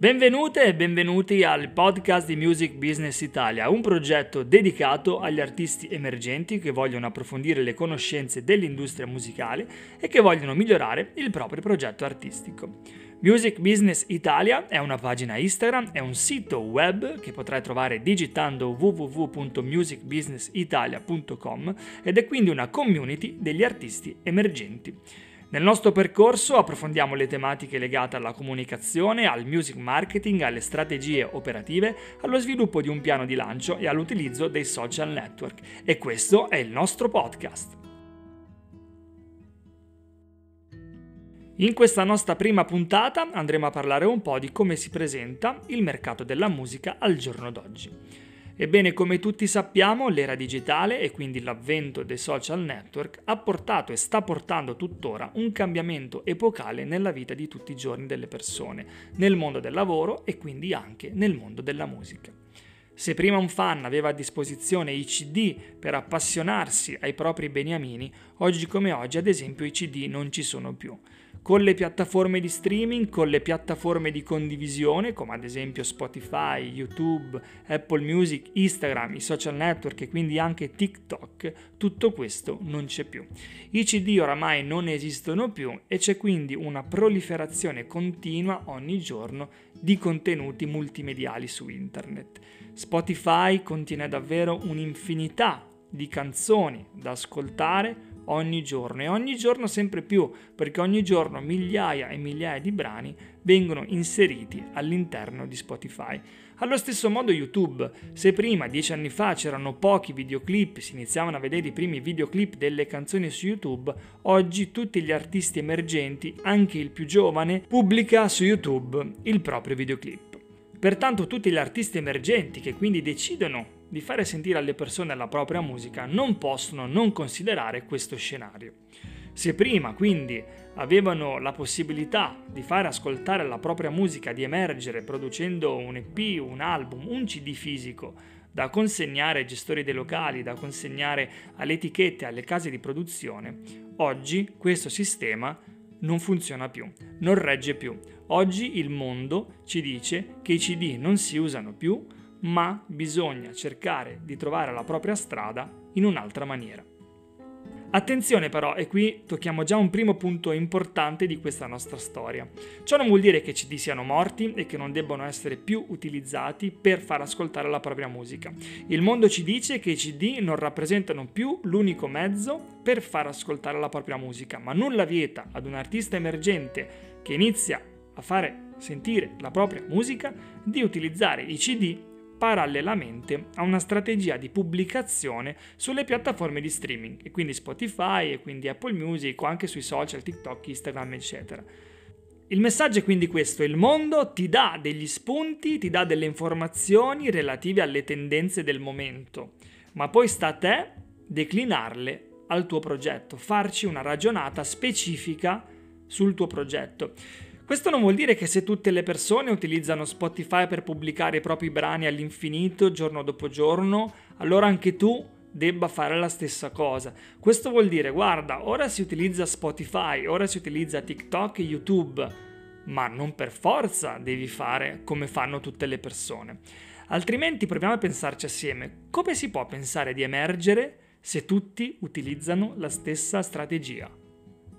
Benvenute e benvenuti al podcast di Music Business Italia, un progetto dedicato agli artisti emergenti che vogliono approfondire le conoscenze dell'industria musicale e che vogliono migliorare il proprio progetto artistico. Music Business Italia è una pagina Instagram, è un sito web che potrai trovare digitando www.musicbusinessitalia.com ed è quindi una community degli artisti emergenti. Nel nostro percorso approfondiamo le tematiche legate alla comunicazione, al music marketing, alle strategie operative, allo sviluppo di un piano di lancio e all'utilizzo dei social network. E questo è il nostro podcast. In questa nostra prima puntata andremo a parlare un po' di come si presenta il mercato della musica al giorno d'oggi. Ebbene, come tutti sappiamo, l'era digitale e quindi l'avvento dei social network ha portato e sta portando tuttora un cambiamento epocale nella vita di tutti i giorni delle persone, nel mondo del lavoro e quindi anche nel mondo della musica. Se prima un fan aveva a disposizione i CD per appassionarsi ai propri beniamini, oggi come oggi ad esempio i CD non ci sono più con le piattaforme di streaming, con le piattaforme di condivisione, come ad esempio Spotify, YouTube, Apple Music, Instagram, i social network e quindi anche TikTok, tutto questo non c'è più. I CD oramai non esistono più e c'è quindi una proliferazione continua ogni giorno di contenuti multimediali su internet. Spotify contiene davvero un'infinità di canzoni da ascoltare ogni giorno e ogni giorno sempre più, perché ogni giorno migliaia e migliaia di brani vengono inseriti all'interno di Spotify. Allo stesso modo YouTube, se prima, dieci anni fa, c'erano pochi videoclip, si iniziavano a vedere i primi videoclip delle canzoni su YouTube, oggi tutti gli artisti emergenti, anche il più giovane, pubblica su YouTube il proprio videoclip. Pertanto tutti gli artisti emergenti che quindi decidono di fare sentire alle persone la propria musica non possono non considerare questo scenario. Se prima quindi avevano la possibilità di fare ascoltare la propria musica, di emergere producendo un EP, un album, un CD fisico da consegnare ai gestori dei locali, da consegnare alle etichette, alle case di produzione, oggi questo sistema non funziona più, non regge più. Oggi il mondo ci dice che i CD non si usano più, ma bisogna cercare di trovare la propria strada in un'altra maniera. Attenzione però, e qui tocchiamo già un primo punto importante di questa nostra storia. Ciò non vuol dire che CD siano morti e che non debbano essere più utilizzati per far ascoltare la propria musica. Il mondo ci dice che i CD non rappresentano più l'unico mezzo per far ascoltare la propria musica, ma nulla vieta ad un artista emergente che inizia a fare sentire la propria musica di utilizzare i CD parallelamente a una strategia di pubblicazione sulle piattaforme di streaming, e quindi Spotify, e quindi Apple Music, o anche sui social, TikTok, Instagram, eccetera. Il messaggio è quindi questo, il mondo ti dà degli spunti, ti dà delle informazioni relative alle tendenze del momento, ma poi sta a te declinarle al tuo progetto, farci una ragionata specifica sul tuo progetto. Questo non vuol dire che se tutte le persone utilizzano Spotify per pubblicare i propri brani all'infinito giorno dopo giorno, allora anche tu debba fare la stessa cosa. Questo vuol dire, guarda, ora si utilizza Spotify, ora si utilizza TikTok e YouTube, ma non per forza devi fare come fanno tutte le persone. Altrimenti proviamo a pensarci assieme. Come si può pensare di emergere se tutti utilizzano la stessa strategia?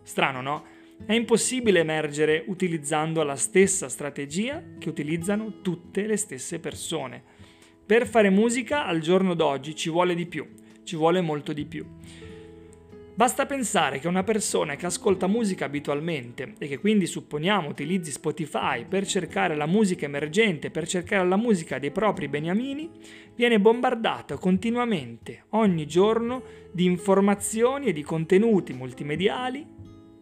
Strano, no? È impossibile emergere utilizzando la stessa strategia che utilizzano tutte le stesse persone. Per fare musica al giorno d'oggi ci vuole di più, ci vuole molto di più. Basta pensare che una persona che ascolta musica abitualmente e che quindi supponiamo utilizzi Spotify per cercare la musica emergente, per cercare la musica dei propri beniamini, viene bombardata continuamente, ogni giorno, di informazioni e di contenuti multimediali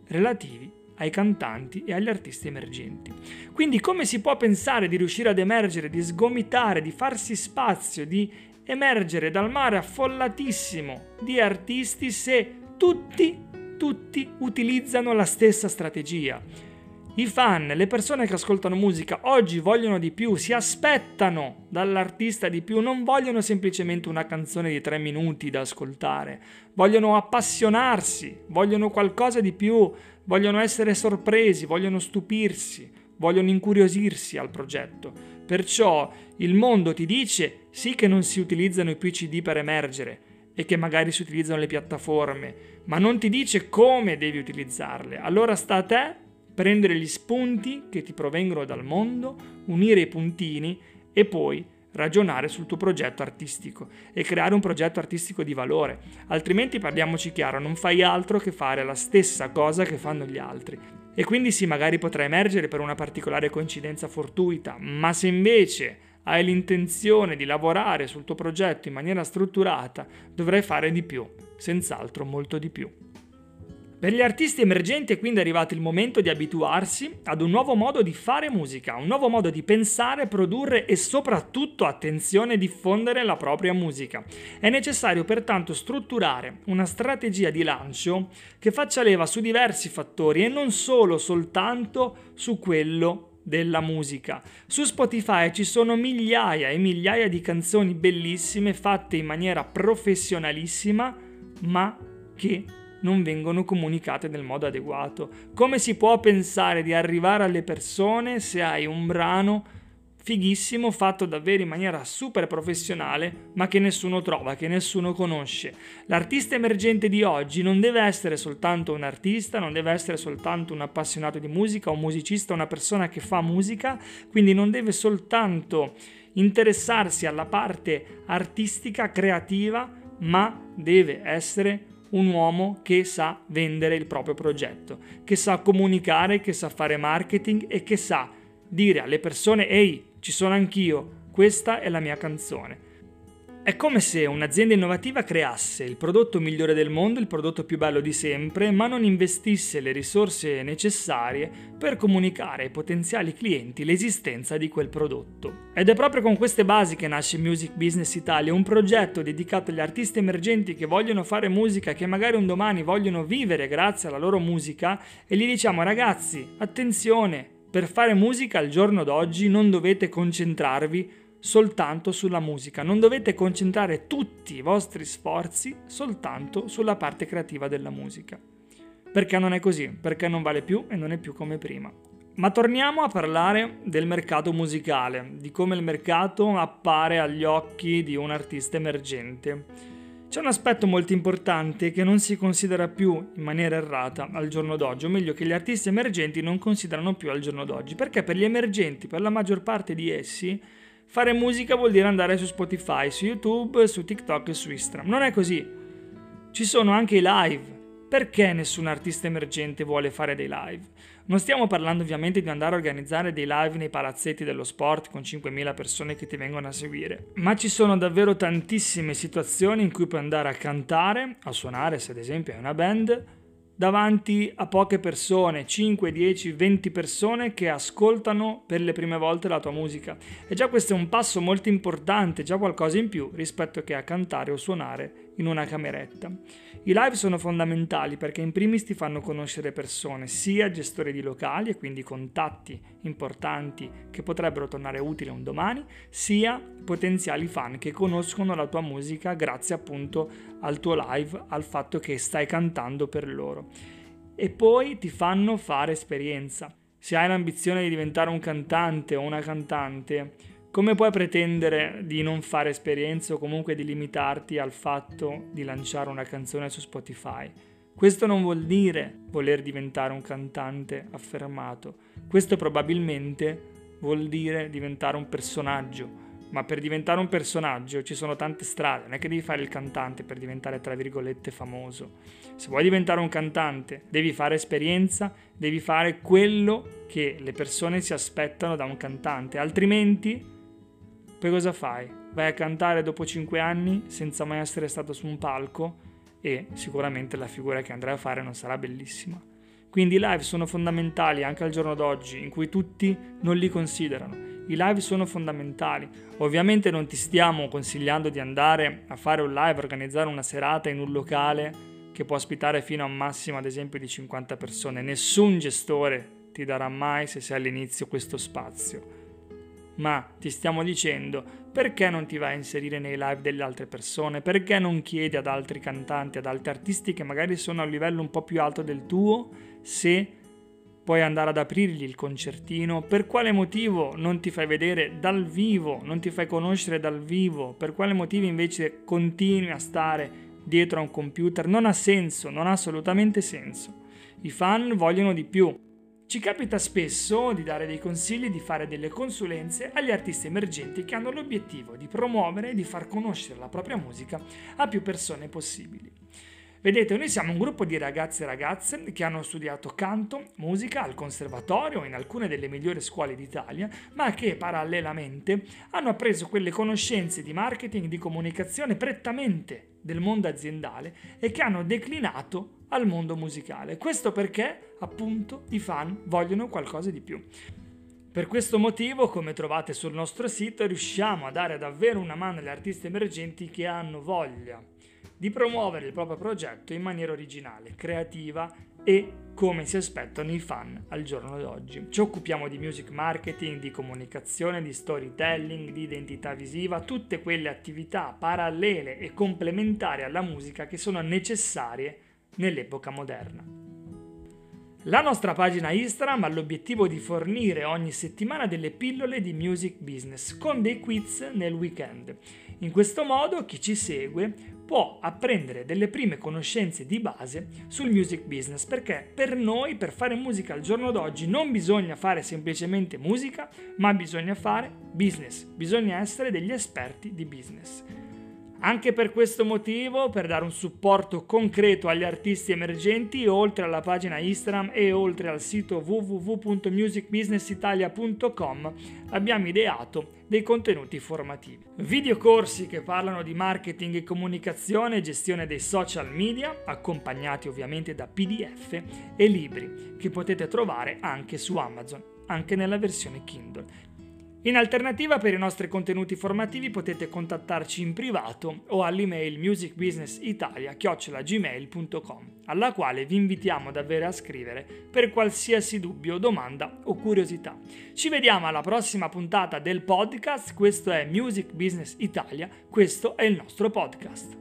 relativi ai cantanti e agli artisti emergenti. Quindi come si può pensare di riuscire ad emergere, di sgomitare, di farsi spazio, di emergere dal mare affollatissimo di artisti se tutti, tutti utilizzano la stessa strategia? I fan, le persone che ascoltano musica oggi vogliono di più, si aspettano dall'artista di più, non vogliono semplicemente una canzone di tre minuti da ascoltare, vogliono appassionarsi, vogliono qualcosa di più, vogliono essere sorpresi, vogliono stupirsi, vogliono incuriosirsi al progetto. Perciò il mondo ti dice sì che non si utilizzano i PCD per emergere e che magari si utilizzano le piattaforme, ma non ti dice come devi utilizzarle. Allora sta a te prendere gli spunti che ti provengono dal mondo, unire i puntini e poi ragionare sul tuo progetto artistico e creare un progetto artistico di valore. Altrimenti parliamoci chiaro, non fai altro che fare la stessa cosa che fanno gli altri. E quindi sì, magari potrà emergere per una particolare coincidenza fortuita, ma se invece hai l'intenzione di lavorare sul tuo progetto in maniera strutturata, dovrai fare di più, senz'altro molto di più. Per gli artisti emergenti è quindi arrivato il momento di abituarsi ad un nuovo modo di fare musica, un nuovo modo di pensare, produrre e soprattutto, attenzione, diffondere la propria musica. È necessario pertanto strutturare una strategia di lancio che faccia leva su diversi fattori e non solo soltanto su quello della musica. Su Spotify ci sono migliaia e migliaia di canzoni bellissime fatte in maniera professionalissima, ma che non vengono comunicate nel modo adeguato. Come si può pensare di arrivare alle persone se hai un brano fighissimo fatto davvero in maniera super professionale, ma che nessuno trova, che nessuno conosce. L'artista emergente di oggi non deve essere soltanto un artista, non deve essere soltanto un appassionato di musica, un musicista, una persona che fa musica, quindi non deve soltanto interessarsi alla parte artistica, creativa, ma deve essere un uomo che sa vendere il proprio progetto, che sa comunicare, che sa fare marketing e che sa dire alle persone ehi, ci sono anch'io, questa è la mia canzone. È come se un'azienda innovativa creasse il prodotto migliore del mondo, il prodotto più bello di sempre, ma non investisse le risorse necessarie per comunicare ai potenziali clienti l'esistenza di quel prodotto. Ed è proprio con queste basi che nasce Music Business Italia, un progetto dedicato agli artisti emergenti che vogliono fare musica, che magari un domani vogliono vivere grazie alla loro musica e gli diciamo ragazzi, attenzione, per fare musica al giorno d'oggi non dovete concentrarvi soltanto sulla musica, non dovete concentrare tutti i vostri sforzi soltanto sulla parte creativa della musica. Perché non è così, perché non vale più e non è più come prima. Ma torniamo a parlare del mercato musicale, di come il mercato appare agli occhi di un artista emergente. C'è un aspetto molto importante che non si considera più in maniera errata al giorno d'oggi, o meglio che gli artisti emergenti non considerano più al giorno d'oggi, perché per gli emergenti, per la maggior parte di essi, Fare musica vuol dire andare su Spotify, su YouTube, su TikTok e su Instagram. Non è così. Ci sono anche i live. Perché nessun artista emergente vuole fare dei live? Non stiamo parlando ovviamente di andare a organizzare dei live nei palazzetti dello sport con 5.000 persone che ti vengono a seguire, ma ci sono davvero tantissime situazioni in cui puoi andare a cantare, a suonare se ad esempio hai una band, davanti a poche persone, 5, 10, 20 persone che ascoltano per le prime volte la tua musica. E già questo è un passo molto importante, già qualcosa in più rispetto che a cantare o suonare in una cameretta. I live sono fondamentali perché in primis ti fanno conoscere persone, sia gestori di locali e quindi contatti importanti che potrebbero tornare utili un domani, sia potenziali fan che conoscono la tua musica grazie appunto al tuo live, al fatto che stai cantando per loro. E poi ti fanno fare esperienza. Se hai l'ambizione di diventare un cantante o una cantante, come puoi pretendere di non fare esperienze o comunque di limitarti al fatto di lanciare una canzone su Spotify? Questo non vuol dire voler diventare un cantante affermato, questo probabilmente vuol dire diventare un personaggio, ma per diventare un personaggio ci sono tante strade, non è che devi fare il cantante per diventare tra virgolette famoso. Se vuoi diventare un cantante devi fare esperienza, devi fare quello che le persone si aspettano da un cantante, altrimenti poi cosa fai? Vai a cantare dopo 5 anni senza mai essere stato su un palco e sicuramente la figura che andrai a fare non sarà bellissima. Quindi i live sono fondamentali anche al giorno d'oggi, in cui tutti non li considerano. I live sono fondamentali. Ovviamente non ti stiamo consigliando di andare a fare un live, organizzare una serata in un locale che può ospitare fino a un massimo ad esempio di 50 persone. Nessun gestore ti darà mai, se sei all'inizio, questo spazio ma ti stiamo dicendo perché non ti vai a inserire nei live delle altre persone, perché non chiedi ad altri cantanti, ad altri artisti che magari sono a un livello un po' più alto del tuo, se puoi andare ad aprirgli il concertino, per quale motivo non ti fai vedere dal vivo, non ti fai conoscere dal vivo, per quale motivo invece continui a stare dietro a un computer, non ha senso, non ha assolutamente senso. I fan vogliono di più. Ci capita spesso di dare dei consigli, di fare delle consulenze agli artisti emergenti che hanno l'obiettivo di promuovere e di far conoscere la propria musica a più persone possibili. Vedete, noi siamo un gruppo di ragazzi e ragazze che hanno studiato canto, musica al conservatorio in alcune delle migliori scuole d'Italia, ma che parallelamente hanno appreso quelle conoscenze di marketing di comunicazione prettamente del mondo aziendale e che hanno declinato al mondo musicale. Questo perché, appunto, i fan vogliono qualcosa di più. Per questo motivo, come trovate sul nostro sito, riusciamo a dare davvero una mano agli artisti emergenti che hanno voglia di promuovere il proprio progetto in maniera originale, creativa e come si aspettano i fan al giorno d'oggi. Ci occupiamo di music marketing, di comunicazione, di storytelling, di identità visiva, tutte quelle attività parallele e complementari alla musica che sono necessarie nell'epoca moderna. La nostra pagina Instagram ha l'obiettivo di fornire ogni settimana delle pillole di music business con dei quiz nel weekend. In questo modo chi ci segue può apprendere delle prime conoscenze di base sul music business perché per noi per fare musica al giorno d'oggi non bisogna fare semplicemente musica ma bisogna fare business, bisogna essere degli esperti di business. Anche per questo motivo, per dare un supporto concreto agli artisti emergenti, oltre alla pagina Instagram e oltre al sito www.musicbusinessitalia.com, abbiamo ideato dei contenuti formativi. Videocorsi che parlano di marketing e comunicazione e gestione dei social media, accompagnati ovviamente da PDF e libri che potete trovare anche su Amazon, anche nella versione Kindle. In alternativa per i nostri contenuti formativi potete contattarci in privato o all'email musicbusinessitalia.gmail.com alla quale vi invitiamo davvero a scrivere per qualsiasi dubbio, domanda o curiosità. Ci vediamo alla prossima puntata del podcast, questo è Music Business Italia, questo è il nostro podcast.